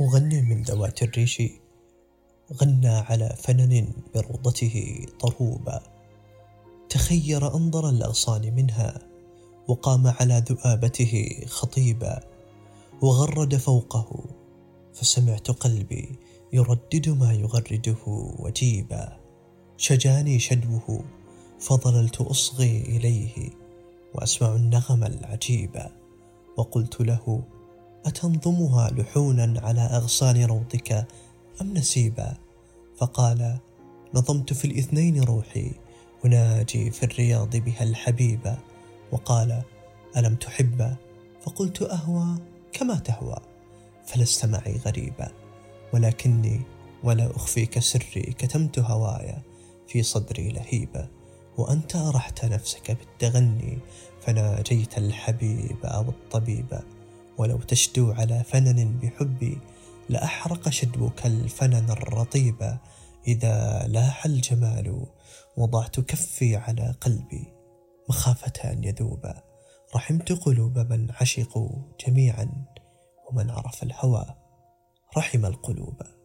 مغن من ذوات الريش غنى على فنن بروضته طروبا تخير أنظر الأغصان منها وقام على ذؤابته خطيبا وغرد فوقه فسمعت قلبي يردد ما يغرده وجيبا. شجاني شدوه فظللت أصغي إليه وأسمع النغم العجيب وقلت له أتنظمها لحونا على أغصان روضك أم نسيبا؟ فقال نظمت في الاثنين روحي أناجي في الرياض بها الحبيب. وقال ألم تحب؟ فقلت أهوى كما تهوى فلست معي غريبا. ولكني ولا أخفيك سري كتمت هوايا في صدري لهيبا وأنت أرحت نفسك بالتغني فناجيت الحبيب أو الطبيب. ولو تشدو على فنن بحبي لأحرق شدوك الفنن الرطيب. إذا لاح الجمال وضعت كفي على قلبي مخافة أن يذوب. رحمت قلوب من عشقوا جميعا ومن عرف الهوى رحم القلوب.